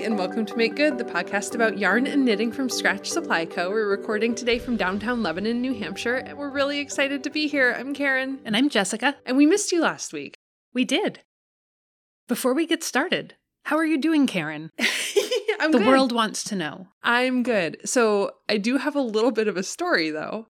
and welcome to Make Good, the podcast about yarn and knitting from Scratch Supply Co. We're recording today from downtown Lebanon, New Hampshire, and we're really excited to be here. I'm Karen. And I'm Jessica. And we missed you last week. We did. Before we get started, how are you doing, Karen? I'm the good. world wants to know. I'm good. So I do have a little bit of a story, though.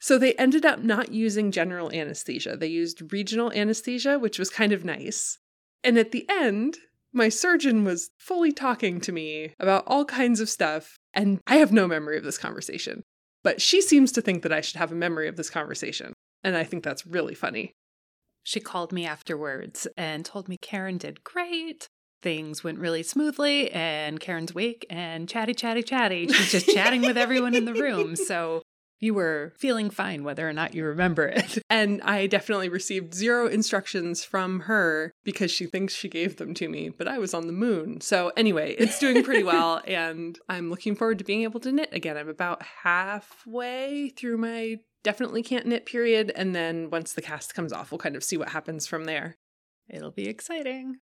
So they ended up not using general anesthesia. They used regional anesthesia, which was kind of nice. And at the end, my surgeon was fully talking to me about all kinds of stuff. And I have no memory of this conversation. But she seems to think that I should have a memory of this conversation. And I think that's really funny. She called me afterwards and told me Karen did great. Things went really smoothly, and Karen's awake and chatty, chatty, chatty. She's just chatting with everyone in the room. So you were feeling fine whether or not you remember it. And I definitely received zero instructions from her because she thinks she gave them to me, but I was on the moon. So, anyway, it's doing pretty well. And I'm looking forward to being able to knit again. I'm about halfway through my definitely can't knit period. And then once the cast comes off, we'll kind of see what happens from there. It'll be exciting.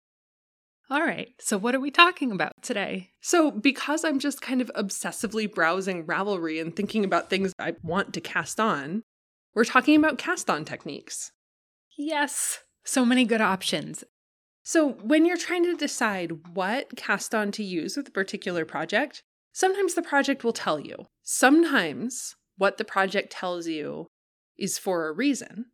All right, so what are we talking about today? So, because I'm just kind of obsessively browsing Ravelry and thinking about things I want to cast on, we're talking about cast on techniques. Yes, so many good options. So, when you're trying to decide what cast on to use with a particular project, sometimes the project will tell you. Sometimes what the project tells you is for a reason,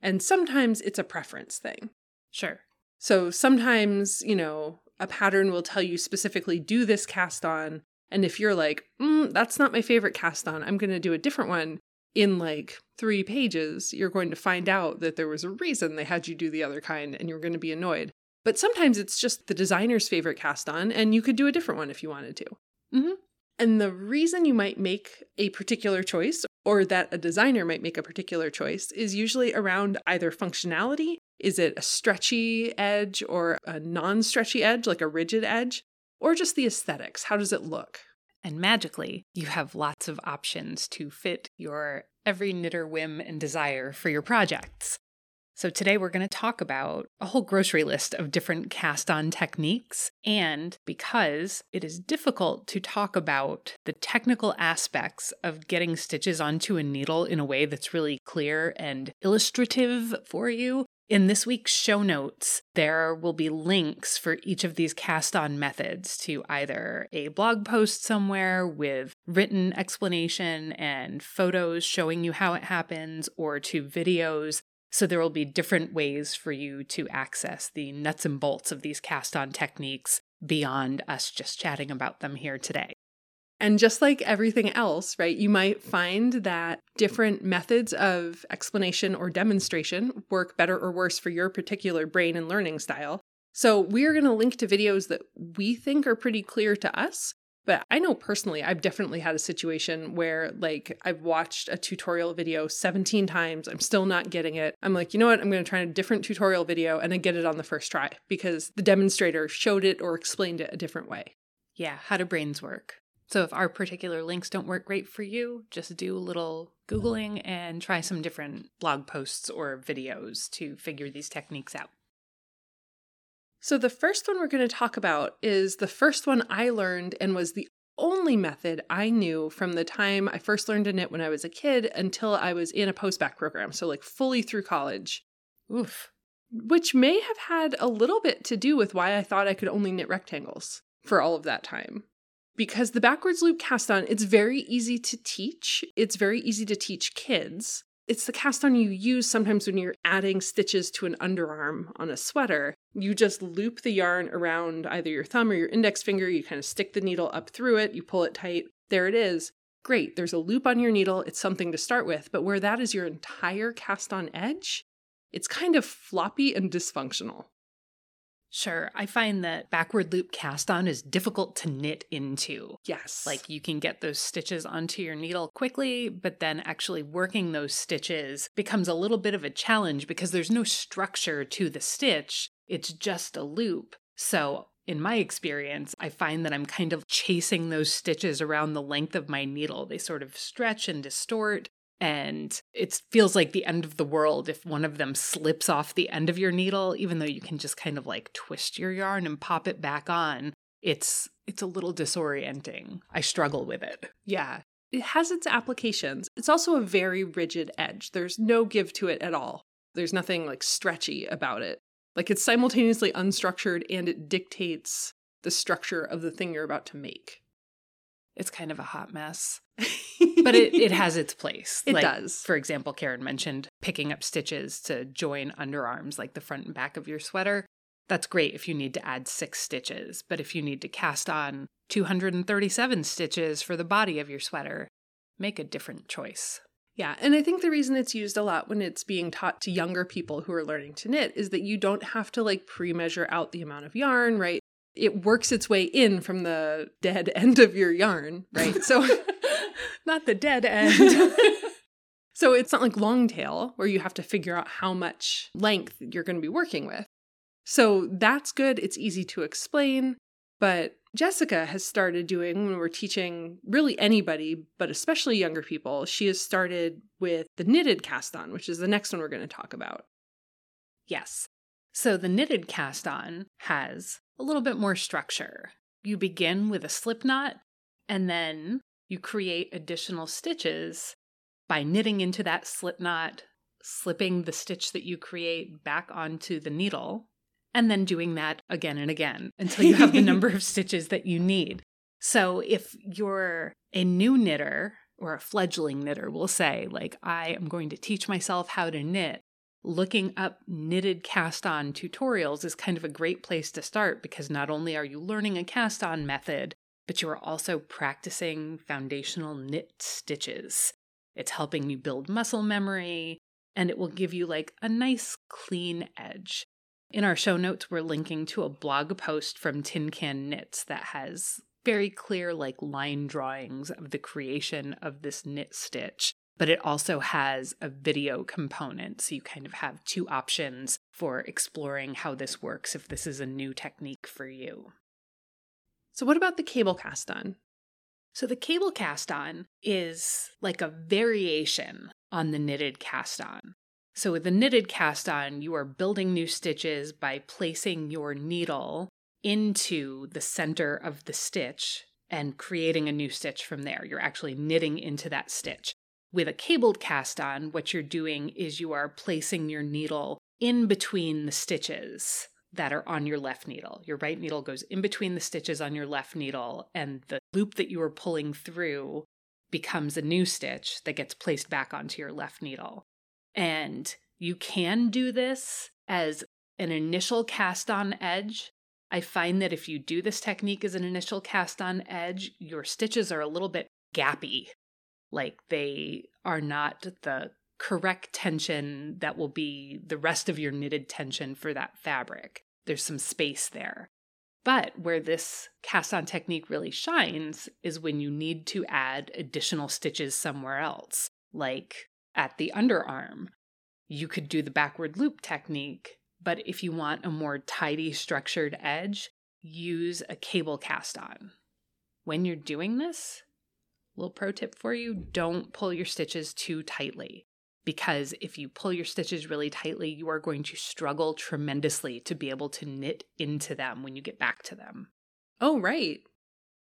and sometimes it's a preference thing. Sure. So sometimes, you know, a pattern will tell you specifically do this cast on. And if you're like, mm, that's not my favorite cast on, I'm going to do a different one in like three pages, you're going to find out that there was a reason they had you do the other kind and you're going to be annoyed. But sometimes it's just the designer's favorite cast on, and you could do a different one if you wanted to. Mm-hmm. And the reason you might make a particular choice or that a designer might make a particular choice is usually around either functionality is it a stretchy edge or a non stretchy edge, like a rigid edge? Or just the aesthetics? How does it look? And magically, you have lots of options to fit your every knitter whim and desire for your projects. So, today we're going to talk about a whole grocery list of different cast on techniques. And because it is difficult to talk about the technical aspects of getting stitches onto a needle in a way that's really clear and illustrative for you, in this week's show notes, there will be links for each of these cast on methods to either a blog post somewhere with written explanation and photos showing you how it happens, or to videos. So there will be different ways for you to access the nuts and bolts of these cast on techniques beyond us just chatting about them here today. And just like everything else, right, you might find that different methods of explanation or demonstration work better or worse for your particular brain and learning style. So, we're going to link to videos that we think are pretty clear to us. But I know personally, I've definitely had a situation where, like, I've watched a tutorial video 17 times. I'm still not getting it. I'm like, you know what? I'm going to try a different tutorial video and I get it on the first try because the demonstrator showed it or explained it a different way. Yeah, how do brains work? So if our particular links don't work great for you, just do a little Googling and try some different blog posts or videos to figure these techniques out. So, the first one we're going to talk about is the first one I learned and was the only method I knew from the time I first learned to knit when I was a kid until I was in a post-bac program, so like fully through college. Oof. Which may have had a little bit to do with why I thought I could only knit rectangles for all of that time because the backwards loop cast on, it's very easy to teach. It's very easy to teach kids. It's the cast on you use sometimes when you're adding stitches to an underarm on a sweater. You just loop the yarn around either your thumb or your index finger. You kind of stick the needle up through it, you pull it tight. There it is. Great, there's a loop on your needle. It's something to start with. But where that is your entire cast on edge, it's kind of floppy and dysfunctional. Sure. I find that backward loop cast on is difficult to knit into. Yes. Like you can get those stitches onto your needle quickly, but then actually working those stitches becomes a little bit of a challenge because there's no structure to the stitch. It's just a loop. So in my experience, I find that I'm kind of chasing those stitches around the length of my needle. They sort of stretch and distort, and it feels like the end of the world if one of them slips off the end of your needle, even though you can just kind of like twist your yarn and pop it back on. it's it's a little disorienting. I struggle with it. Yeah. It has its applications. It's also a very rigid edge. There's no give to it at all. There's nothing like stretchy about it. Like it's simultaneously unstructured and it dictates the structure of the thing you're about to make. It's kind of a hot mess. but it, it has its place. It like, does. For example, Karen mentioned picking up stitches to join underarms, like the front and back of your sweater. That's great if you need to add six stitches, but if you need to cast on 237 stitches for the body of your sweater, make a different choice. Yeah, and I think the reason it's used a lot when it's being taught to younger people who are learning to knit is that you don't have to like pre measure out the amount of yarn, right? It works its way in from the dead end of your yarn, right? So, not the dead end. so it's not like long tail where you have to figure out how much length you're going to be working with. So that's good. It's easy to explain. But Jessica has started doing when we're teaching really anybody, but especially younger people, she has started with the knitted cast on, which is the next one we're going to talk about. Yes. So the knitted cast on has a little bit more structure. You begin with a slip knot and then you create additional stitches by knitting into that slip knot, slipping the stitch that you create back onto the needle, and then doing that again and again until you have the number of stitches that you need. So if you're a new knitter or a fledgling knitter, we'll say, like, I am going to teach myself how to knit, looking up knitted cast on tutorials is kind of a great place to start because not only are you learning a cast on method, but you are also practicing foundational knit stitches. It's helping you build muscle memory and it will give you like a nice clean edge. In our show notes, we're linking to a blog post from Tin Can Knits that has very clear, like line drawings of the creation of this knit stitch. But it also has a video component. So you kind of have two options for exploring how this works if this is a new technique for you. So, what about the cable cast on? So, the cable cast on is like a variation on the knitted cast on. So, with the knitted cast on, you are building new stitches by placing your needle into the center of the stitch and creating a new stitch from there. You're actually knitting into that stitch. With a cabled cast on, what you're doing is you are placing your needle in between the stitches that are on your left needle. Your right needle goes in between the stitches on your left needle, and the loop that you are pulling through becomes a new stitch that gets placed back onto your left needle. And you can do this as an initial cast on edge. I find that if you do this technique as an initial cast on edge, your stitches are a little bit gappy. Like they are not the correct tension that will be the rest of your knitted tension for that fabric. There's some space there. But where this cast on technique really shines is when you need to add additional stitches somewhere else, like at the underarm. You could do the backward loop technique, but if you want a more tidy, structured edge, use a cable cast on. When you're doing this, little pro tip for you don't pull your stitches too tightly because if you pull your stitches really tightly, you are going to struggle tremendously to be able to knit into them when you get back to them. Oh, right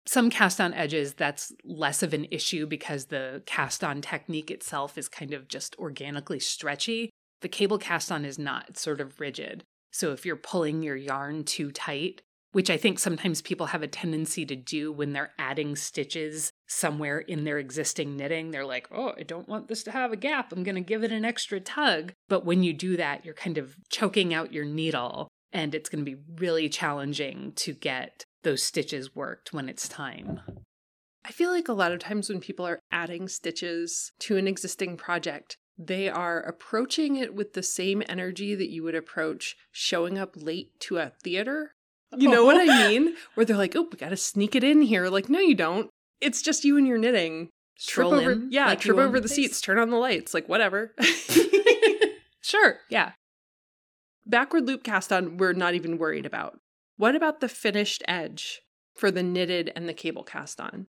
some cast on edges that's less of an issue because the cast on technique itself is kind of just organically stretchy. The cable cast on is not, it's sort of rigid. So if you're pulling your yarn too tight, which I think sometimes people have a tendency to do when they're adding stitches somewhere in their existing knitting. They're like, oh, I don't want this to have a gap. I'm going to give it an extra tug. But when you do that, you're kind of choking out your needle, and it's going to be really challenging to get those stitches worked when it's time. I feel like a lot of times when people are adding stitches to an existing project, they are approaching it with the same energy that you would approach showing up late to a theater. You know what I oh. mean? Where they're like, oh, we got to sneak it in here. Like, no, you don't. It's just you and your knitting. Stroll trip over, in, yeah, like trip over the place. seats, turn on the lights, like whatever. Sure, yeah. Backward loop cast on, we're not even worried about. What about the finished edge for the knitted and the cable cast on?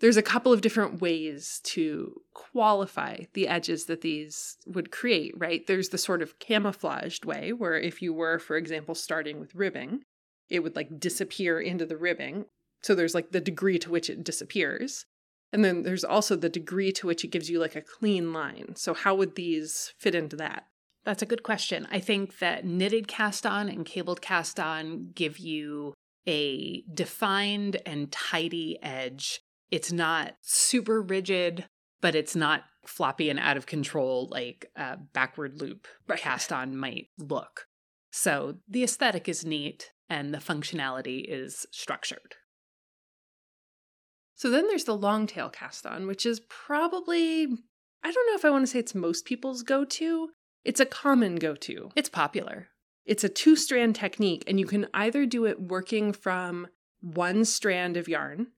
There's a couple of different ways to qualify the edges that these would create, right? There's the sort of camouflaged way, where if you were, for example, starting with ribbing, it would like disappear into the ribbing. So there's like the degree to which it disappears. And then there's also the degree to which it gives you like a clean line. So how would these fit into that? That's a good question. I think that knitted cast on and cabled cast on give you a defined and tidy edge. It's not super rigid, but it's not floppy and out of control like a backward loop Right. cast on might look. So the aesthetic is neat and the functionality is structured. So then there's the long tail cast on, which is probably, I don't know if I want to say it's most people's go to. It's a common go to. It's popular. It's a two strand technique, and you can either do it working from one strand of yarn.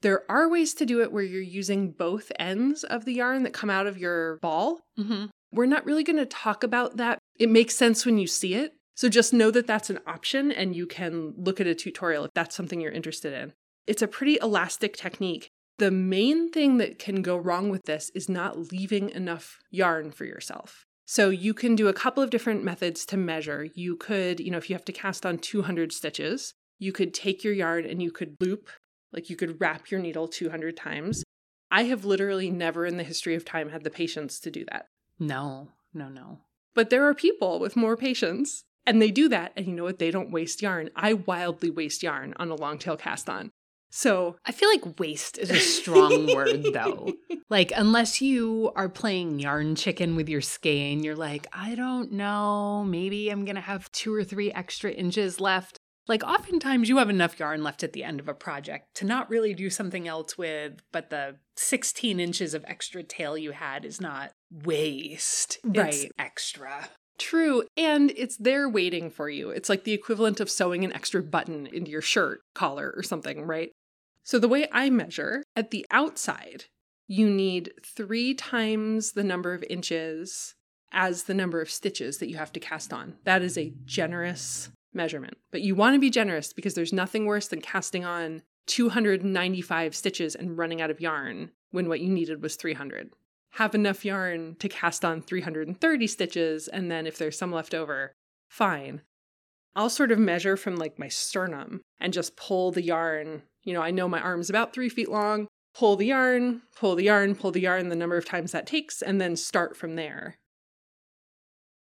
There are ways to do it where you're using both ends of the yarn that come out of your ball. Mm-hmm. We're not really going to talk about that. It makes sense when you see it. So just know that that's an option and you can look at a tutorial if that's something you're interested in. It's a pretty elastic technique. The main thing that can go wrong with this is not leaving enough yarn for yourself. So you can do a couple of different methods to measure. You could, you know, if you have to cast on 200 stitches, you could take your yarn and you could loop, like you could wrap your needle 200 times. I have literally never in the history of time had the patience to do that. No, no, no. But there are people with more patience and they do that. And you know what? They don't waste yarn. I wildly waste yarn on a long tail cast on. So I feel like waste is a strong word though. Like, unless you are playing yarn chicken with your skein, you're like, I don't know, maybe I'm gonna have two or three extra inches left. Like, oftentimes you have enough yarn left at the end of a project to not really do something else with, but the 16 inches of extra tail you had is not waste. It's Right. extra. True. And it's there waiting for you. It's like the equivalent of sewing an extra button into your shirt collar or something, right? So, the way I measure at the outside, you need three times the number of inches as the number of stitches that you have to cast on. That is a generous measurement. But you want to be generous because there's nothing worse than casting on 295 stitches and running out of yarn when what you needed was 300 have enough yarn to cast on 330 stitches, and then if there's some left over, fine. I'll sort of measure from like my sternum and just pull the yarn. You know, I know my arm's about three feet long, pull the yarn, pull the yarn, pull the yarn, the number of times that takes, and then start from there.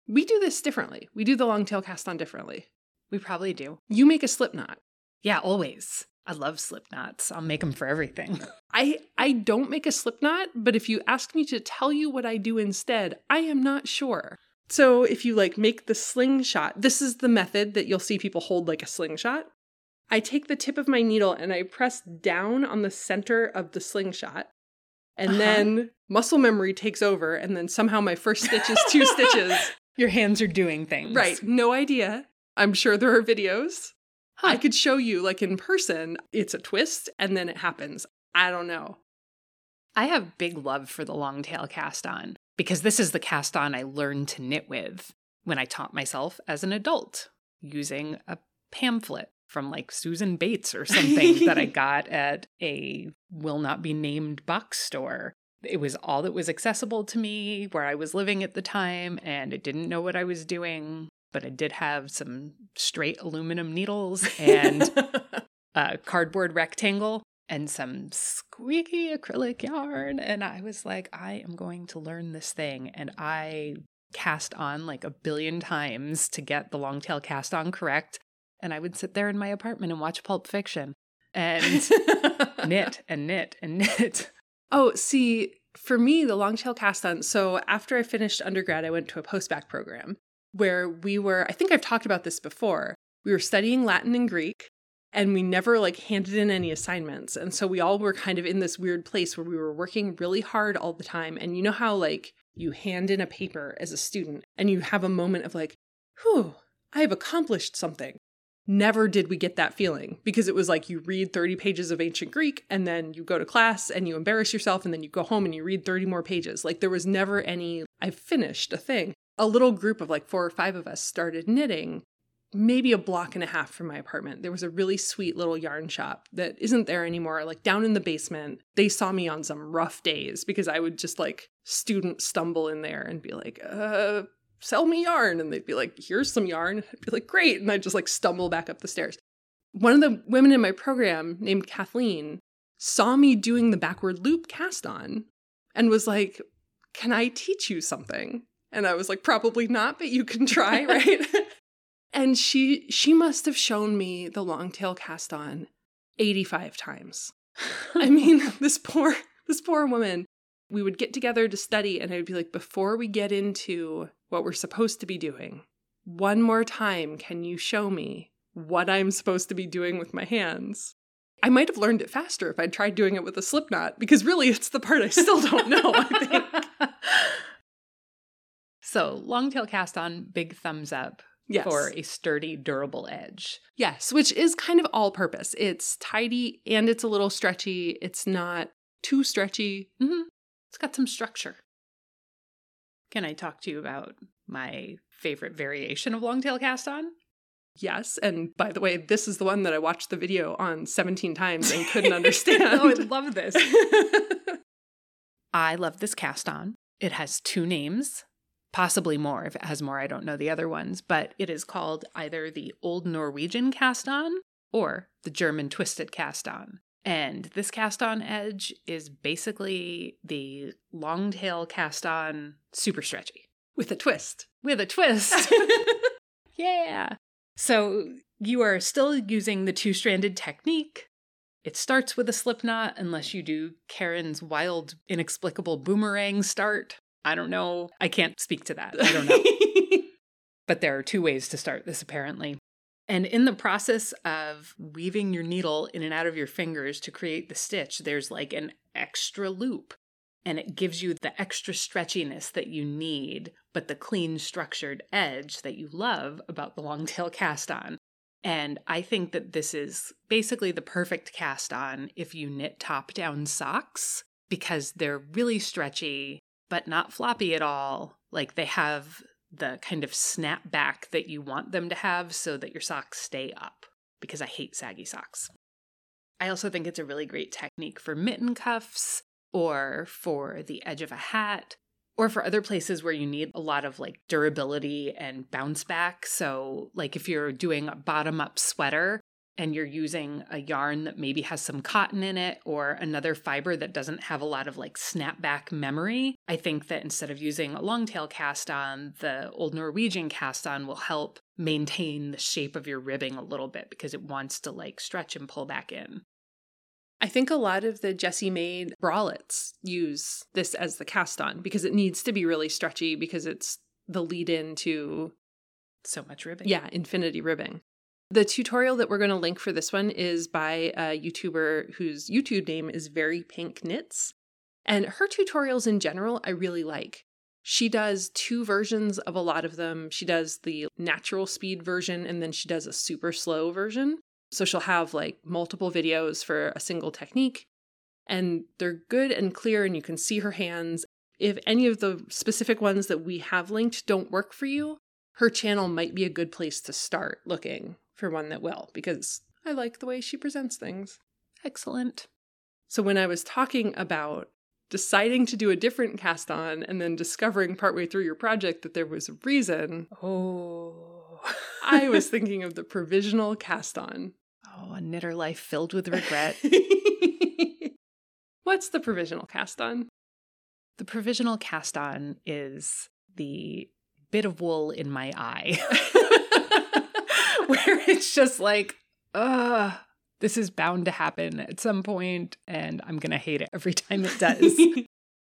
We do this differently. We do the long tail cast on differently. We probably do. You make a slip knot. Yeah, always. I love slip knots. I'll make them for everything. I I don't make a slip knot, but if you ask me to tell you what I do instead, I am not sure. So if you like make the slingshot, this is the method that you'll see people hold like a slingshot. I take the tip of my needle and I press down on the center of the slingshot. And Uh-huh. then muscle memory takes over and then somehow my first stitch is two stitches. Your hands are doing things. Right, no idea. I'm sure there are videos. I could show you like in person, it's a twist and then it happens. I don't know. I have big love for the long tail cast on because this is the cast on I learned to knit with when I taught myself as an adult using a pamphlet from like Susan Bates or something that I got at a will not be named box store. It was all that was accessible to me where I was living at the time and I didn't know what I was doing, but I did have some straight aluminum needles and a cardboard rectangle and some squeaky acrylic yarn. And I was like, I am going to learn this thing. And I cast on like a billion times to get the long tail cast on correct. And I would sit there in my apartment and watch Pulp Fiction and knit and knit and knit. Oh, see, for me, the long tail cast on. So after I finished undergrad, I went to a postbac program where we were, I think I've talked about this before. We were studying Latin and Greek and we never like handed in any assignments. And so we all were kind of in this weird place where we were working really hard all the time. And you know how like you hand in a paper as a student and you have a moment of like, whew, I have accomplished something. Never did we get that feeling because it was like you read 30 pages of ancient Greek and then you go to class and you embarrass yourself and then you go home and you read 30 more pages. Like there was never any, I've finished a thing. A little group of like four or five of us started knitting maybe a block and a half from my apartment. There was a really sweet little yarn shop that isn't there anymore, like down in the basement. They saw me on some rough days because I would just like student stumble in there and be like, uh, sell me yarn. And they'd be like, here's some yarn. I'd be like, great. And I'd just like stumble back up the stairs. one of the women in my program named Kathleen saw me doing the backward loop cast on and was like, Can I teach you something? And I was like, Probably not, but you can try, right? and she she must have shown me the long tail cast on 85 times. I mean, this poor this poor woman. We would get together to study and I'd be like, before we get into what we're supposed to be doing, one more time, can you show me what I'm supposed to be doing with my hands? I might have learned it faster if I'd tried doing it with a slip knot because really it's the part I still don't know, I think. so, long tail cast on, big thumbs up Yes. for a sturdy, durable edge. Yes, which is kind of all purpose. It's tidy and it's a little stretchy. It's not too stretchy. hmm It's got some structure. Can I talk to you about my favorite variation of long tail cast on? Yes, and by the way, this is the one that I watched the video on 17 times and couldn't understand. oh, I love this. I love this cast on. It has two names, possibly more. If it has more, I don't know the other ones, but it is called either the Old Norwegian cast on or the German twisted cast on. And this cast on edge is basically the long tail cast on super stretchy With a twist. with a twist. yeah. So you are still using the two stranded technique. It starts with a slip knot unless you do Karen's wild, inexplicable boomerang start. I don't know. I can't speak to that. I don't know. but there are two ways to start this, apparently. And in the process of weaving your needle in and out of your fingers to create the stitch, there's like an extra loop. And it gives you the extra stretchiness that you need, but the clean, structured edge that you love about the long tail cast on. And I think that this is basically the perfect cast on if you knit top down socks because they're really stretchy, but not floppy at all. Like they have the kind of snap back that you want them to have so that your socks stay up because I hate saggy socks. I also think it's a really great technique for mitten cuffs or for the edge of a hat or for other places where you need a lot of like durability and bounce back. So, like if you're doing a bottom up sweater and you're using a yarn that maybe has some cotton in it or another fiber that doesn't have a lot of like snapback memory, I think that instead of using a long tail cast on, the old Norwegian cast on will help maintain the shape of your ribbing a little bit because it wants to like stretch and pull back in. I think a lot of the Jessie Mae bralettes use this as the cast on because it needs to be really stretchy because it's the lead in to, So much ribbing. yeah, infinity ribbing. The tutorial that we're going to link for this one is by a YouTuber whose YouTube name is Very Pink Knits. And her tutorials in general, I really like. She does two versions of a lot of them. She does the natural speed version and then she does a super slow version. So she'll have like multiple videos for a single technique, and they're good and clear, and you can see her hands. If any of the specific ones that we have linked don't work for you, her channel might be a good place to start looking for one that will, because I like the way she presents things. Excellent. So when I was talking about deciding to do a different cast on and then discovering partway through your project that there was a reason, Oh. I was thinking of the provisional cast on. Oh, a knitter life filled with regret. What's the provisional cast on? the provisional cast on is the bit of wool in my eye, where it's just like, ugh, this is bound to happen at some point, and I'm going to hate it every time it does.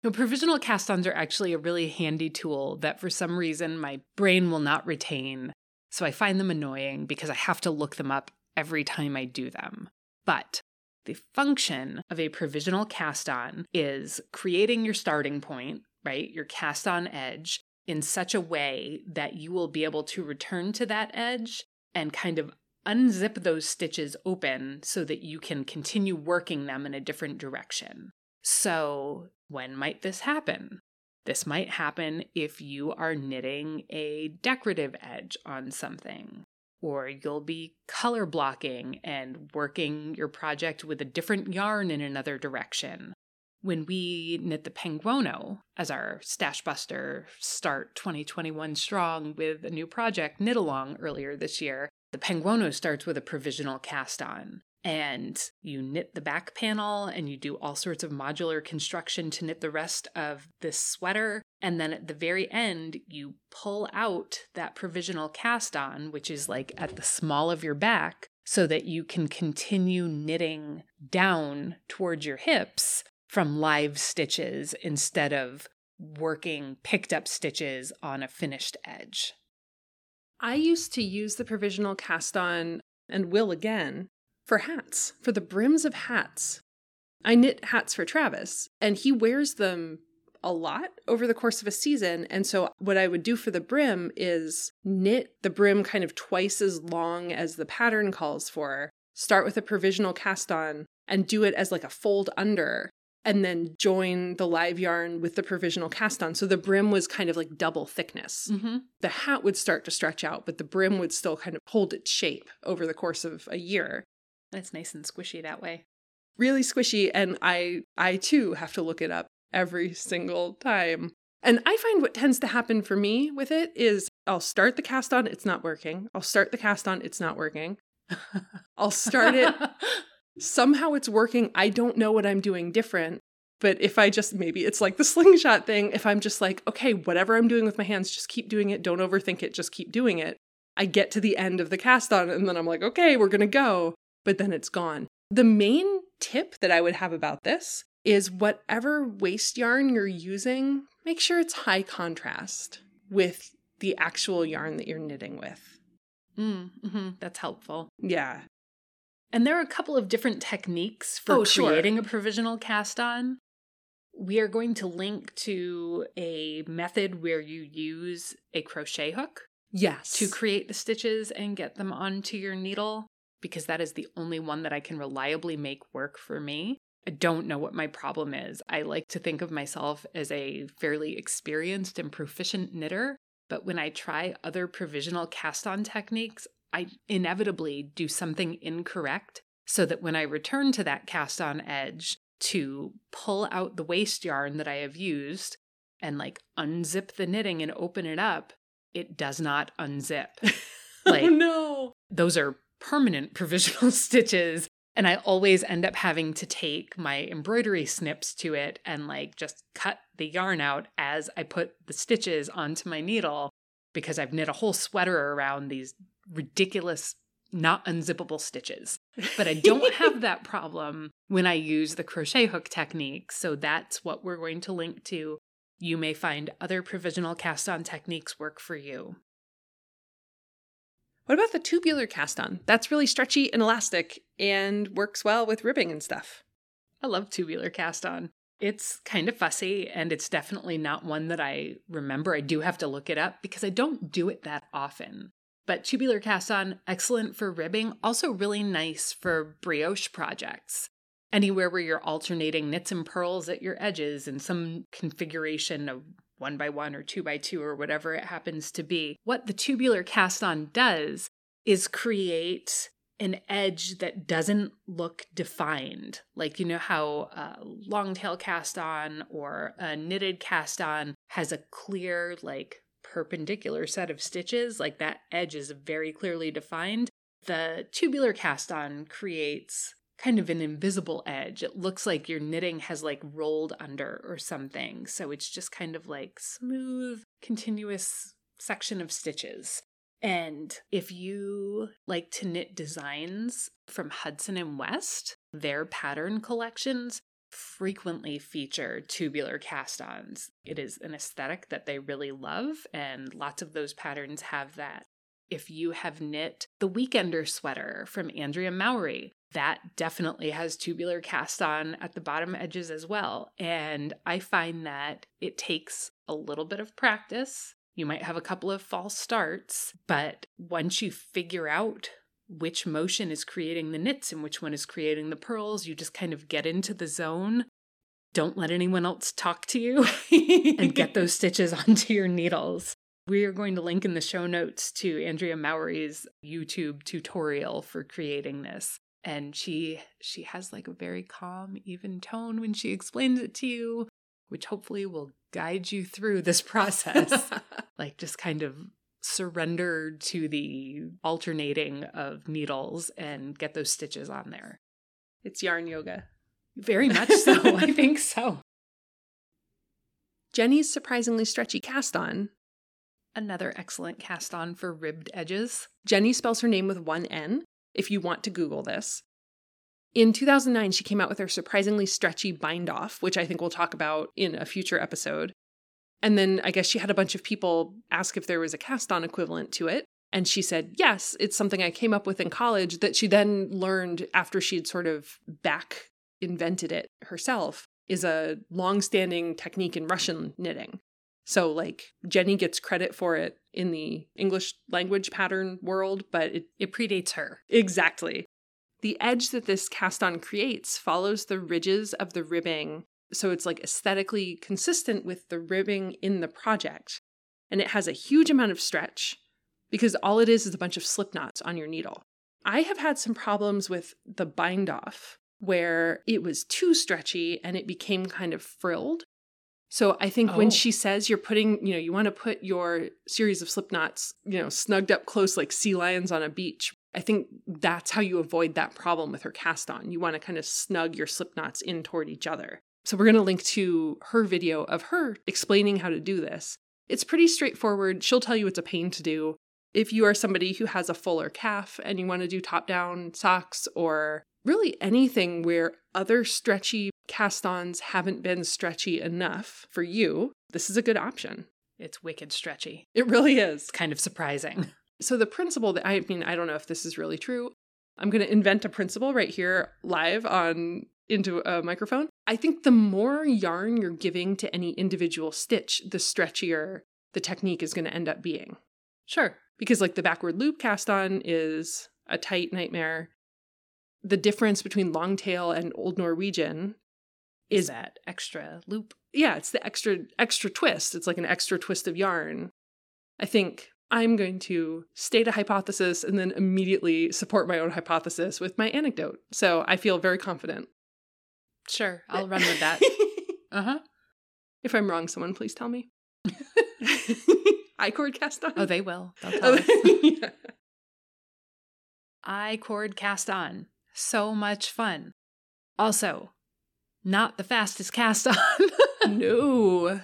No, provisional cast ons are actually a really handy tool that for some reason my brain will not retain. So I find them annoying because I have to look them up every time I do them. But the function of a provisional cast on is creating your starting point, right? Your cast on edge in such a way that you will be able to return to that edge and kind of unzip those stitches open so that you can continue working them in a different direction. So, when might this happen? This might happen if you are knitting a decorative edge on something, or you'll be color blocking and working your project with a different yarn in another direction. When we knit the Penguono as our Stash Buster Start 2021 Strong with a new project knit along earlier this year, The Penguono starts with a provisional cast on and you knit the back panel and you do all sorts of modular construction to knit the rest of this sweater. And then at the very end, you pull out that provisional cast on, which is like at the small of your back, so that you can continue knitting down towards your hips from live stitches instead of working picked up stitches on a finished edge. I used to use the provisional cast on and will again for hats, for the brims of hats. I knit hats for Travis, and he wears them a lot over the course of a season. And so, what I would do for the brim is knit the brim kind of twice as long as the pattern calls for, start with a provisional cast on, and do it as like a fold under, and then join the live yarn with the provisional cast on. So the brim was kind of like double thickness. Mm-hmm. The hat would start to stretch out, but the brim would still kind of hold its shape over the course of a year. And it's nice and squishy that way. Really squishy and I I too have to look it up every single time. And I find what tends to happen for me with it is I'll start the cast on, it's not working. I'll start the cast on, it's not working. I'll start it. Somehow it's working. I don't know what I'm doing different. But if I just maybe it's like the slingshot thing, if I'm just like, okay, whatever I'm doing with my hands, just keep doing it. Don't overthink it. Just keep doing it. I get to the end of the cast on and then I'm like, okay, we're going to go but then it's gone. The main tip that I would have about this is whatever waste yarn you're using, make sure it's high contrast with the actual yarn that you're knitting with. Mm, mm-hmm. That's helpful. Yeah. And there are a couple of different techniques for oh, creating sure. a provisional cast on. We are going to link to a method where you use a crochet hook. Yes. To create the stitches and get them onto your needle because that is the only one that I can reliably make work for me. I don't know what my problem is. I like to think of myself as a fairly experienced and proficient knitter, but when I try other provisional cast on techniques, I inevitably do something incorrect so that when I return to that cast on edge to pull out the waste yarn that I have used and like unzip the knitting and open it up, it does not unzip. Oh, like, oh no. Those are permanent provisional stitches and I always end up having to take my embroidery snips to it and like just cut the yarn out as I put the stitches onto my needle because I've knit a whole sweater around these ridiculous not unzippable stitches. But I don't have that problem when I use the crochet hook technique. So that's what we're going to link to. You may find other provisional cast on techniques work for you. What about the tubular cast on? That's really stretchy and elastic and works well with ribbing and stuff. I love tubular cast on. It's kind of fussy and it's definitely not one that I remember. I do have to look it up because I don't do it that often. But tubular cast on, excellent for ribbing, also really nice for brioche projects. Anywhere where you're alternating knits and purls at your edges in some configuration of one by one or two by two or whatever it happens to be. What the tubular cast on does is create an edge that doesn't look defined. Like, you know, how a long tail cast on or a knitted cast on has a clear, like, perpendicular set of stitches, like that edge is very clearly defined. The tubular cast on creates kind of an invisible edge. It looks like your knitting has like rolled under or something. So it's just kind of like smooth, continuous section of stitches. And if you like to knit designs from Hudson and West, their pattern collections frequently feature tubular cast ons. It is an aesthetic that they really love, and lots of those patterns have that. If you have knit the Weekender sweater from Andrea Mowry, that definitely has tubular cast on at the bottom edges as well. And I find that it takes a little bit of practice. You might have a couple of false starts, but once you figure out which motion is creating the knits and which one is creating the purls, you just kind of get into the zone. Don't let anyone else talk to you and get those stitches onto your needles. We are going to link in the show notes to Andrea Mowry's YouTube tutorial for creating this. And she she has like a very calm, even tone when she explains it to you, which hopefully will guide you through this process. like just kind of surrender to the alternating of needles and get those stitches on there. It's yarn yoga. Very much so. I think so. Jeny's surprisingly stretchy cast on. Another excellent cast on for ribbed edges. Jeny spells her name with one N, if you want to Google this. In 2009, she came out with her surprisingly stretchy bind off, which I think we'll talk about in a future episode. And then I guess she had a bunch of people ask if there was a cast on equivalent to it. And she said, yes, it's something I came up with in college that she then learned after she'd sort of back invented it herself, is a long standing technique in Russian knitting. So, like, Jeny gets credit for it in the English language pattern world, but it, it predates her. Exactly. The edge that this cast on creates follows the ridges of the ribbing, so it's like aesthetically consistent with the ribbing in the project. And it has a huge amount of stretch because all it is is a bunch of slip knots on your needle. I have had some problems with the bind off where it was too stretchy and it became kind of frilled. So I think oh. when she says you're putting, you know, you want to put your series of slip knots, you know, snugged up close like sea lions on a beach. I think that's how you avoid that problem with her cast on. You want to kind of snug your slip knots in toward each other. So we're going to link to her video of her explaining how to do this. It's pretty straightforward. She'll tell you it's a pain to do. If you are somebody who has a fuller calf and you want to do top down socks or really anything where other stretchy cast ons haven't been stretchy enough for you, this is a good option. It's wicked stretchy. It really is. It's kind of surprising. So, the principle that I mean, I don't know if this is really true. I'm going to invent a principle right here live on into a microphone. I think the more yarn you're giving to any individual stitch, the stretchier the technique is going to end up being. Sure. Because, like, the backward loop cast on is a tight nightmare the difference between long tail and old Norwegian is that extra loop. Yeah, it's the extra extra twist. It's like an extra twist of yarn. I think I'm going to state a hypothesis and then immediately support my own hypothesis with my anecdote. So I feel very confident. Sure, I'll run with that. uh huh. If I'm wrong, someone please tell me. I cord cast on. Oh, they will. They'll tell us. yeah. I cord cast on so much fun. Also, not the fastest cast on. no.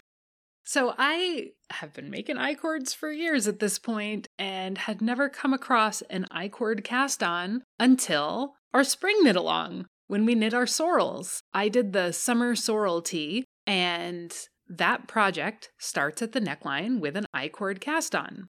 So I have been making I-cords for years at this point and had never come across an I-cord cast on until our spring knit along when we knit our sorrels. I did the summer sorrel tee and that project starts at the neckline with an I-cord cast on.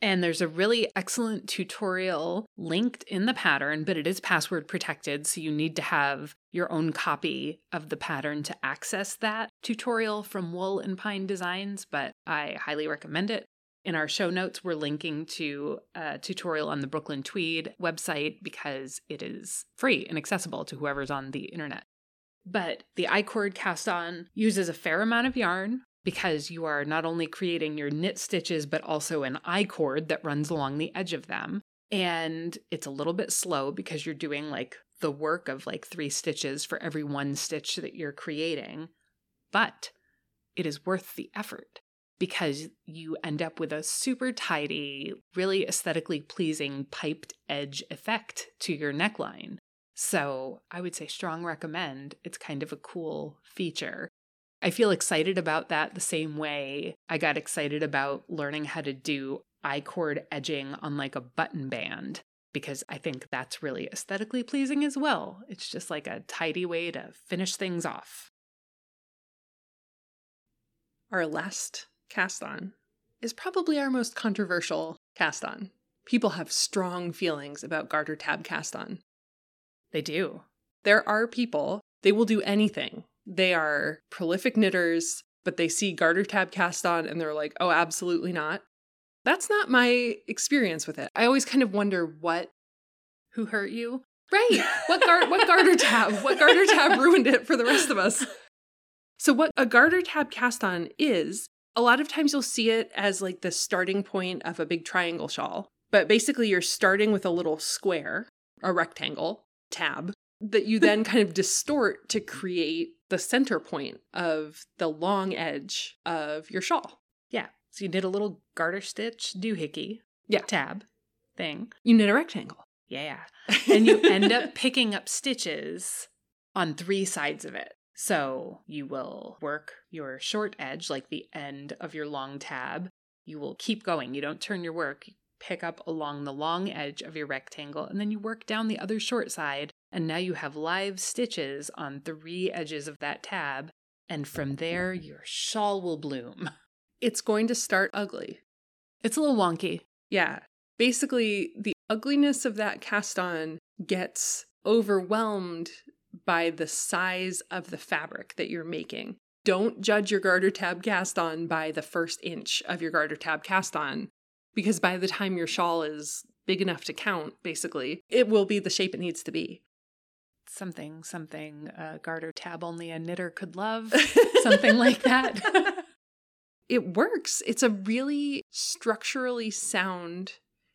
And there's a really excellent tutorial linked in the pattern, but it is password protected. So you need to have your own copy of the pattern to access that tutorial from Wool and Pine Designs, but I highly recommend it. In our show notes, we're linking to a tutorial on the Brooklyn Tweed website because it is free and accessible to whoever's on the internet. But the I-cord cast on uses a fair amount of yarn, because you are not only creating your knit stitches, but also an I cord that runs along the edge of them. And it's a little bit slow because you're doing like the work of like three stitches for every one stitch that you're creating. But it is worth the effort because you end up with a super tidy, really aesthetically pleasing piped edge effect to your neckline. So I would say strong recommend. It's kind of a cool feature. I feel excited about that the same way I got excited about learning how to do I cord edging on like a button band because I think that's really aesthetically pleasing as well. It's just like a tidy way to finish things off. Our last cast on is probably our most controversial cast on. People have strong feelings about garter tab cast on. They do. There are people, they will do anything they are prolific knitters, but they see garter tab cast on and they're like, oh, absolutely not. That's not my experience with it. I always kind of wonder what. Who hurt you? Right. What, gar- what garter tab? What garter tab ruined it for the rest of us? So, what a garter tab cast on is, a lot of times you'll see it as like the starting point of a big triangle shawl. But basically, you're starting with a little square, a rectangle tab, that you then kind of distort to create the center point of the long edge of your shawl. Yeah. So you did a little garter stitch doohickey Yeah. tab thing. You knit a rectangle. Yeah. And you end up picking up stitches on three sides of it. So you will work your short edge, like the end of your long tab. You will keep going. You don't turn your work. You pick up along the long edge of your rectangle, and then you work down the other short side. And now you have live stitches on three edges of that tab. And from there, your shawl will bloom. It's going to start ugly. It's a little wonky. Yeah. Basically, the ugliness of that cast on gets overwhelmed by the size of the fabric that you're making. Don't judge your garter tab cast on by the first inch of your garter tab cast on, because by the time your shawl is big enough to count, basically, it will be the shape it needs to be. Something, something, uh, garter tab only a knitter could love. Something like that. it works. It's a really structurally sound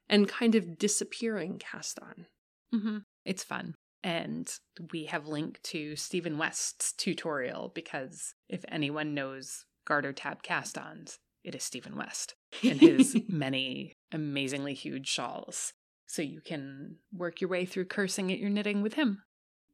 and kind of disappearing cast on. hmm It's fun. And we have linked to Stephen West's tutorial because if anyone knows garter tab cast ons, it is Stephen West and his many amazingly huge shawls. So you can work your way through cursing at your knitting with him.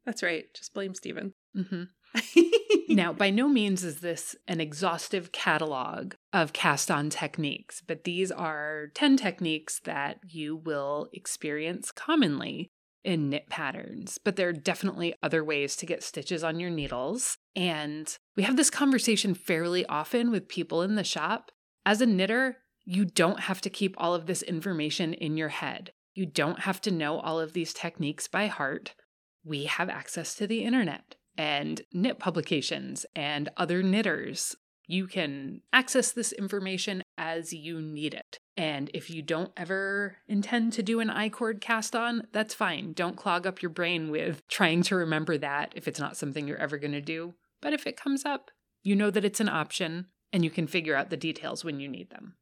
That's right. Just blame Stephen. hmm Now, by no means is this an exhaustive catalog of cast on techniques, but these are 10 techniques that you will experience commonly in knit patterns. But there are definitely other ways to get stitches on your needles. And we have this conversation fairly often with people in the shop. As a knitter, you don't have to keep all of this information in your head. You don't have to know all of these techniques by heart. We have access to the internet and knit publications and other knitters. You can access this information as you need it. And if you don't ever intend to do an I-cord cast on, that's fine. Don't clog up your brain with trying to remember that if it's not something you're ever going to do. But if it comes up, you know that it's an option and you can figure out the details when you need them.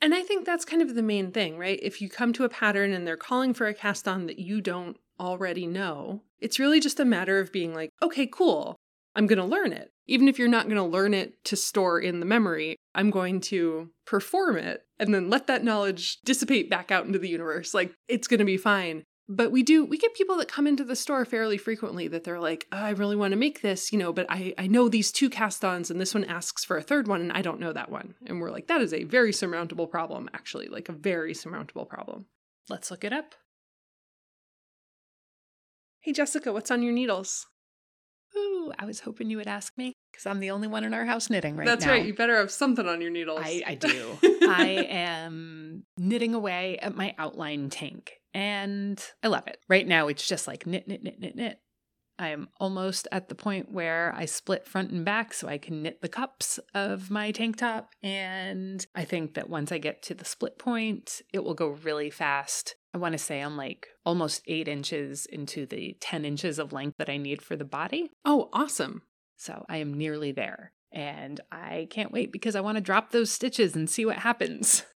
And I think that's kind of the main thing, right? If you come to a pattern and they're calling for a cast on that you don't already know, it's really just a matter of being like, okay, cool, I'm going to learn it. Even if you're not going to learn it to store in the memory, I'm going to perform it and then let that knowledge dissipate back out into the universe. Like, it's going to be fine. But we do, we get people that come into the store fairly frequently that they're like, oh, I really want to make this, you know, but I, I know these two cast ons and this one asks for a third one and I don't know that one. And we're like, that is a very surmountable problem, actually, like a very surmountable problem. Let's look it up. Hey, Jessica, what's on your needles? Ooh, I was hoping you would ask me because I'm the only one in our house knitting right now. That's now. right. You better have something on your needles. I, I do. I am knitting away at my outline tank and I love it. Right now, it's just like knit, knit, knit, knit, knit. I am almost at the point where I split front and back so I can knit the cups of my tank top. And I think that once I get to the split point, it will go really fast. I want to say I'm like almost eight inches into the 10 inches of length that I need for the body. oh, awesome. So I am nearly there. And I can't wait because I want to drop those stitches and see what happens.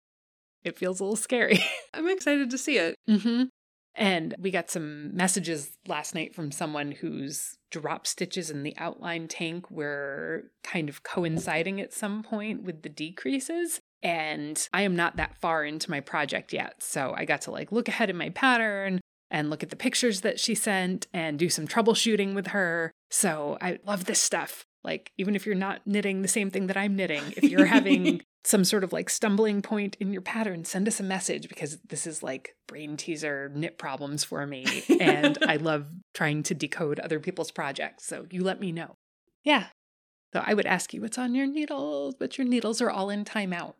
It feels a little scary. I'm excited to see it. mm-hmm. And we got some messages last night from someone whose drop stitches in the outline tank were kind of coinciding at some point with the decreases. And I am not that far into my project yet. So I got to like look ahead in my pattern and look at the pictures that she sent and do some troubleshooting with her. So I love this stuff. Like, even if you're not knitting the same thing that I'm knitting, if you're having some sort of like stumbling point in your pattern, send us a message because this is like brain teaser knit problems for me. And I love trying to decode other people's projects. So you let me know. Yeah. So I would ask you what's on your needles, but your needles are all in timeout.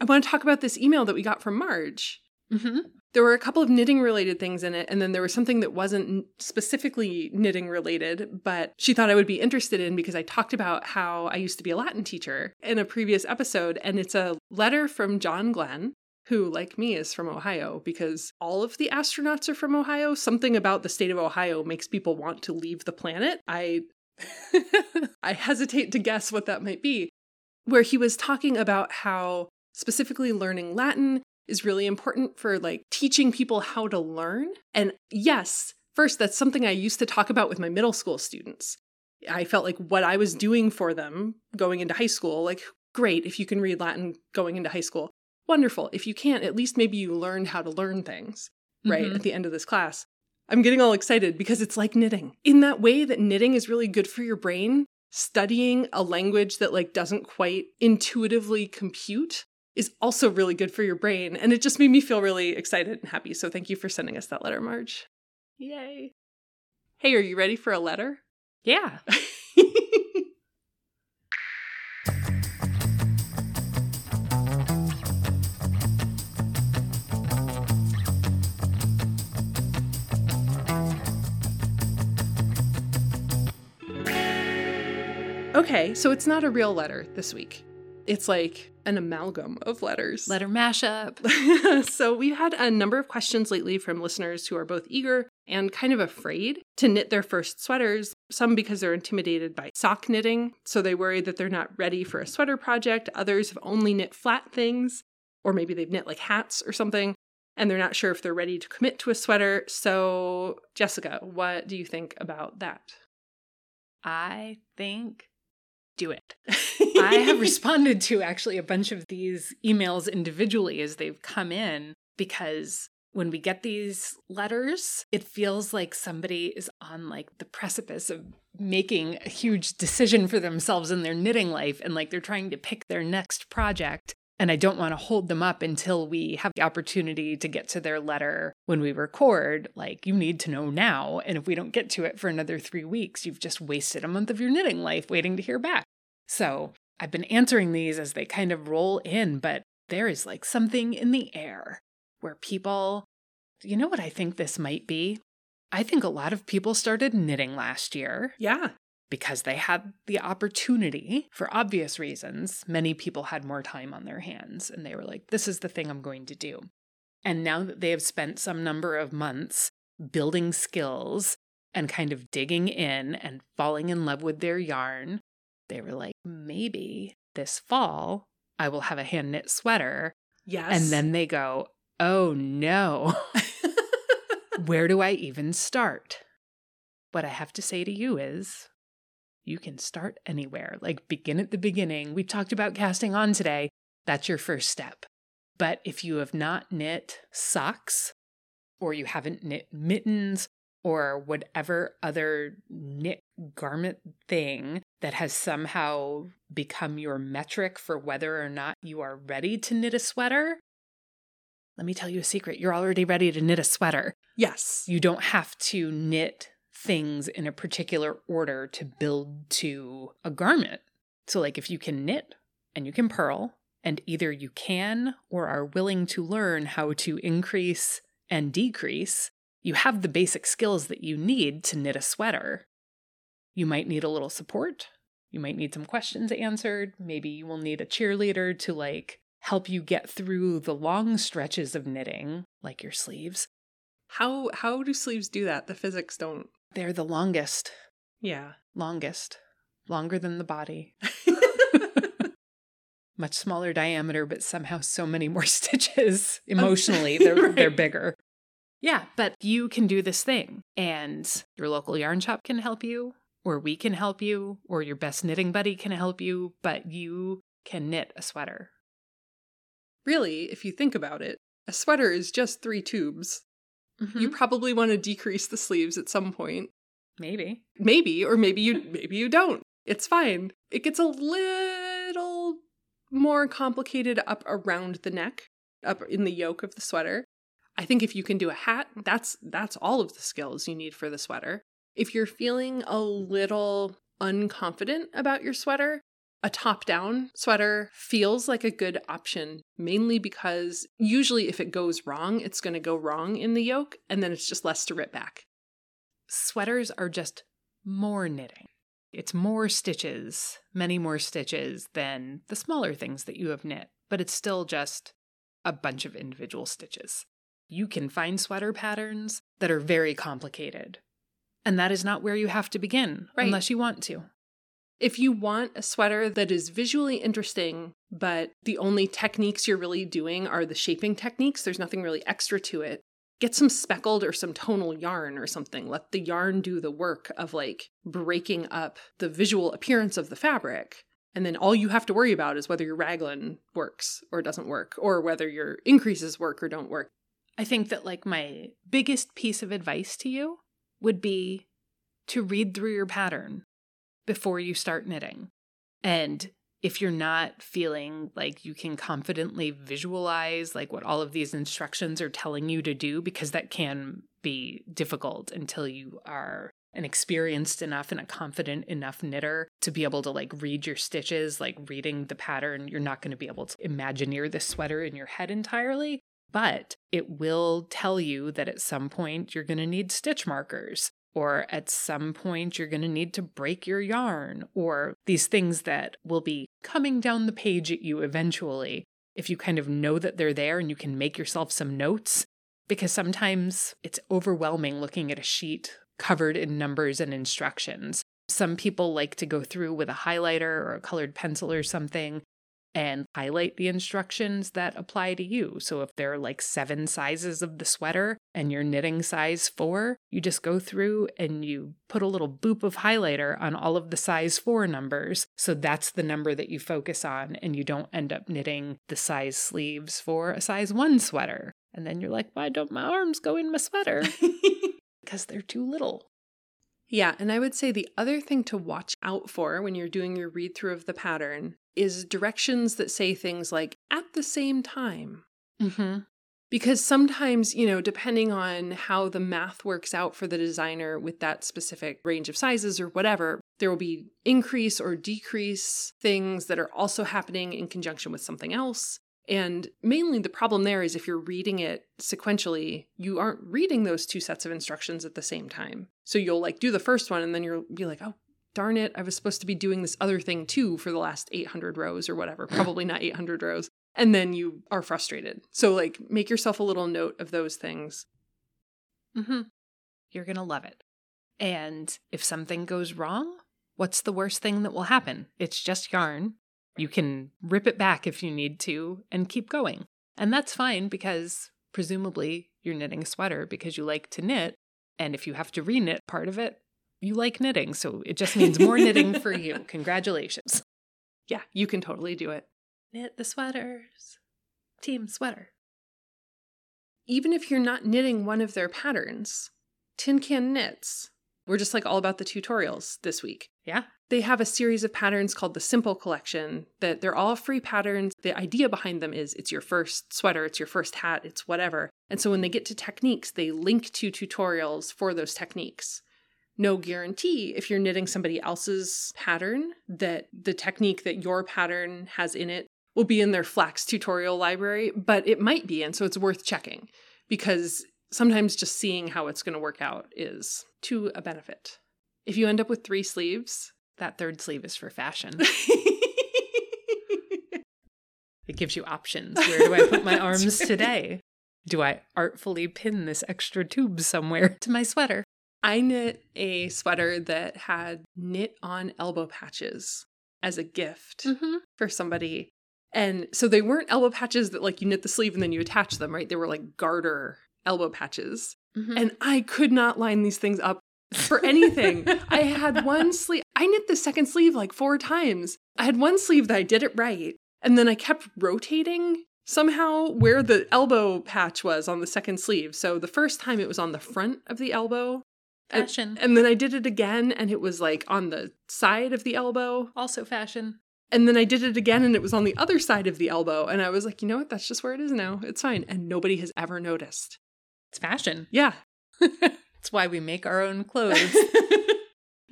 I want to talk about this email that we got from Marge. Mm-hmm. There were a couple of knitting related things in it, and then there was something that wasn't specifically knitting related, but she thought I would be interested in because I talked about how I used to be a Latin teacher in a previous episode, and it's a letter from John Glenn. Who, like me, is from Ohio because all of the astronauts are from Ohio. Something about the state of Ohio makes people want to leave the planet. I I hesitate to guess what that might be. Where he was talking about how specifically learning Latin is really important for like teaching people how to learn. And yes, first, that's something I used to talk about with my middle school students. I felt like what I was doing for them going into high school, like Great if you can read Latin going into high school. Wonderful. If you can't, at least maybe you learned how to learn things, right, Mhm. at the end of this class. I'm getting all excited because it's like knitting. In that way that knitting is really good for your brain, studying a language that like doesn't quite intuitively compute is also really good for your brain and it just made me feel really excited and happy. So thank you for sending us that letter, Marge. Yay. Hey, are you ready for a letter? Yeah. okay, so it's not a real letter this week. It's like an amalgam of letters. Letter mashup. so we've had a number of questions lately from listeners who are both eager and kind of afraid to knit their first sweaters, some because they're intimidated by sock knitting, so they worry that they're not ready for a sweater project. Others have only knit flat things, or maybe they've knit like hats or something, and they're not sure if they're ready to commit to a sweater. So, Jessica, what do you think about that? I think do it. I have responded to actually a bunch of these emails individually as they've come in because when we get these letters, it feels like somebody is on like the precipice of making a huge decision for themselves in their knitting life and like they're trying to pick their next project. And I don't want to hold them up until we have the opportunity to get to their letter when we record. Like, you need to know now. And if we don't get to it for another three weeks, you've just wasted a month of your knitting life waiting to hear back. So I've been answering these as they kind of roll in, but there is like something in the air where people, you know what I think this might be? I think a lot of people started knitting last year yeah. Because they had the opportunity for obvious reasons. Many people had more time on their hands and they were like, this is the thing I'm going to do. And now that they have spent some number of months building skills and kind of digging in and falling in love with their yarn, they were like, maybe this fall I will have a hand knit sweater. Yes. And then they go, oh no, where do I even start? What I have to say to you is you can start anywhere. Like begin at the beginning. We've talked about casting on today. That's your first step. But if you have not knit socks or you haven't knit mittens or whatever other knit garment thing that has somehow become your metric for whether or not you are ready to knit a sweater, let me tell you a secret. You're already ready to knit a sweater. yes. You don't have to knit things in a particular order to build to a garment. So, like, if you can knit and you can purl, and either you can or are willing to learn how to increase and decrease, you have the basic skills that you need to knit a sweater. You might need a little support. You might need some questions answered. Maybe you will need a cheerleader to like help you get through the long stretches of knitting, like your sleeves. How how do sleeves do that? The physics don't. They're the longest, Yeah. longest, longer than the body. Much smaller diameter, but somehow so many more stitches. Emotionally, they're Right. they're bigger. Yeah, but you can do this thing, and your local yarn shop can help you, or we can help you, or your best knitting buddy can help you. But you can knit a sweater. really, if you think about it, a sweater is just three tubes. You Mhm. probably want to decrease the sleeves at some point. maybe Maybe, or maybe you maybe you don't. It's fine. It gets a little more complicated up around the neck, up in the yoke of the sweater. I think if you can do a hat, that's that's all of the skills you need for the sweater. If you're feeling a little unconfident about your sweater, a top-down sweater feels like a good option mainly because usually if it goes wrong, it's going to go wrong in the yoke and then it's just less to rip back. sweaters are just more knitting. It's more stitches, many more stitches than the smaller things that you have knit, but it's still just a bunch of individual stitches. You can find sweater patterns that are very complicated. And that is not where you have to begin Right. unless you want to. If you want a sweater that is visually interesting, but the only techniques you're really doing are the shaping techniques, there's nothing really extra to it, get some speckled or some tonal yarn or something. Let the yarn do the work of like breaking up the visual appearance of the fabric. And then all you have to worry about is whether your raglan works or doesn't work, or whether your increases work or don't work. I think that like my biggest piece of advice to you would be to read through your pattern before you start knitting. And if you're not feeling like you can confidently visualize like what all of these instructions are telling you to do because that can be difficult until you are an experienced enough and a confident enough knitter to be able to like read your stitches, like reading the pattern. You're not going to be able to imagineer the sweater in your head entirely, but it will tell you that at some point you're going to need stitch markers. Or at some point, you're going to need to break your yarn, or these things that will be coming down the page at you eventually. If you kind of know that they're there and you can make yourself some notes, because sometimes it's overwhelming looking at a sheet covered in numbers and instructions. Some people like to go through with a highlighter or a colored pencil or something and highlight the instructions that apply to you. So if there are like seven sizes of the sweater and you're knitting size four, you just go through and you put a little boop of highlighter on all of the size four numbers. So that's the number that you focus on, and you don't end up knitting the size sleeves for a size one sweater. And then you're like, why don't my arms go in my sweater? because they're too little. Yeah, and I would say the other thing to watch out for when you're doing your read through of the pattern is directions that say things like at the same time. Mm-hmm. Because sometimes, you know, depending on how the math works out for the designer with that specific range of sizes or whatever, there will be increase or decrease things that are also happening in conjunction with something else. And mainly the problem there is if you're reading it sequentially, you aren't reading those two sets of instructions at the same time. So you'll like do the first one and then you'll be like, oh, darn it, I was supposed to be doing this other thing too for the last 800 rows or whatever. Probably not 800 rows. And then you are frustrated. So, like, make yourself a little note of those things. Mm-hmm. You're going to love it. And if something goes wrong, what's the worst thing that will happen? It's just yarn. You can rip it back if you need to and keep going. And that's fine because presumably you're knitting a sweater because you like to knit. And if you have to reknit part of it, you like knitting. So it just means more knitting for you. Congratulations. Yeah, you can totally do it. Knit the sweaters. Team sweater. Even if you're not knitting one of their patterns, Tin Can Knits. We're just like all about the tutorials this week. Yeah. They have a series of patterns called the Simple Collection that they're all free patterns. The idea behind them is it's your first sweater, it's your first hat, it's whatever. And so when they get to techniques, they link to tutorials for those techniques. No guarantee if you're knitting somebody else's pattern that the technique that your pattern has in it will be in their flax tutorial library, but it might be. And so it's worth checking because sometimes just seeing how it's going to work out is to a benefit. If you end up with three sleeves, that third sleeve is for fashion. it gives you options. Where do I put my arms right. today? Do I artfully pin this extra tube somewhere to my sweater? I knit a sweater that had knit on elbow patches as a gift mm-hmm. for somebody. And so they weren't elbow patches that like you knit the sleeve and then you attach them, right? They were like garter elbow patches. Mm-hmm. And I could not line these things up for anything. I had one sleeve, I knit the second sleeve like four times. I had one sleeve that I did it right. And then I kept rotating somehow where the elbow patch was on the second sleeve. So the first time it was on the front of the elbow. Fashion. And, and then I did it again and it was like on the side of the elbow. Also fashion. And then I did it again and it was on the other side of the elbow. And I was like, you know what? That's just where it is now. It's fine. And nobody has ever noticed. It's fashion. Yeah. That's why we make our own clothes.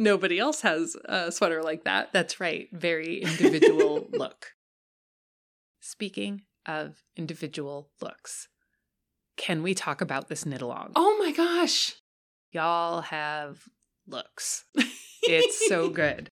Nobody else has a sweater like that. That's right. Very individual look. Speaking of individual looks, can we talk about this knit along? Oh my gosh. Y'all have looks. It's so good.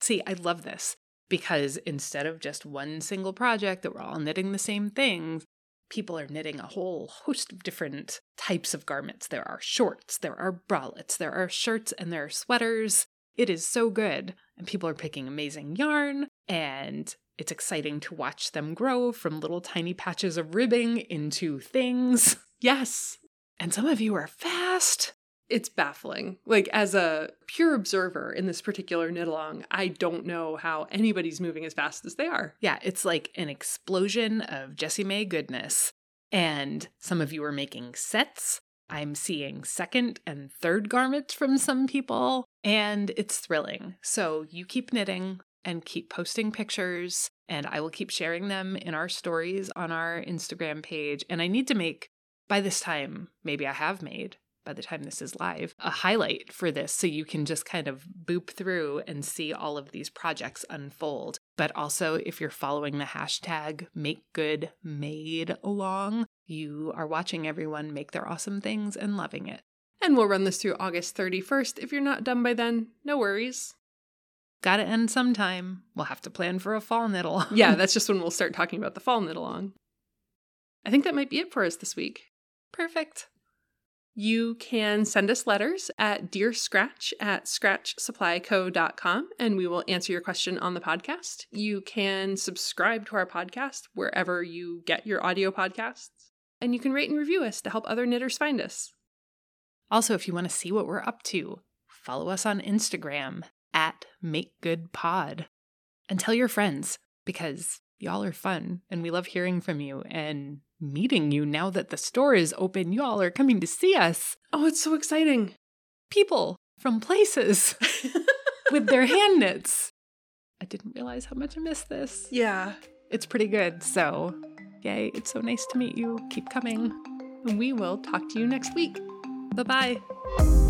See, I love this because instead of just one single project that we're all knitting the same things, people are knitting a whole host of different types of garments. There are shorts, there are bralettes, there are shirts, and there are sweaters. It is so good. And people are picking amazing yarn, and it's exciting to watch them grow from little tiny patches of ribbing into things. Yes. And some of you are fast. It's baffling. Like as a pure observer in this particular knit along, I don't know how anybody's moving as fast as they are. Yeah, it's like an explosion of Jessie Mae goodness. And some of you are making sets. I'm seeing second and third garments from some people, and it's thrilling. So you keep knitting and keep posting pictures, and I will keep sharing them in our stories on our Instagram page. And I need to make, by this time, maybe I have made by the time this is live, a highlight for this so you can just kind of boop through and see all of these projects unfold. But also, if you're following the hashtag make good Maed along, you are watching everyone make their awesome things and loving it. And we'll run this through August 31st. If you're not done by then, no worries. Gotta end sometime. We'll have to plan for a fall knit along. yeah, that's just when we'll start talking about the fall knit along. I think that might be it for us this week. Perfect. You can send us letters at Dear Scratch at scratchsupplyco.com and we will answer your question on the podcast. You can subscribe to our podcast wherever you get your audio podcasts. And you can rate and review us to help other knitters find us. Also, if you want to see what we're up to, follow us on Instagram at MakeGoodPod. And tell your friends because y'all are fun and we love hearing from you and meeting you now that the store is open. Y'all are coming to see us. Oh, it's so exciting. People from places with their hand knits. I didn't realize how much I missed this. Yeah. It's pretty good. So, yay. It's so nice to meet you. Keep coming. We will talk to you next week. Bye bye.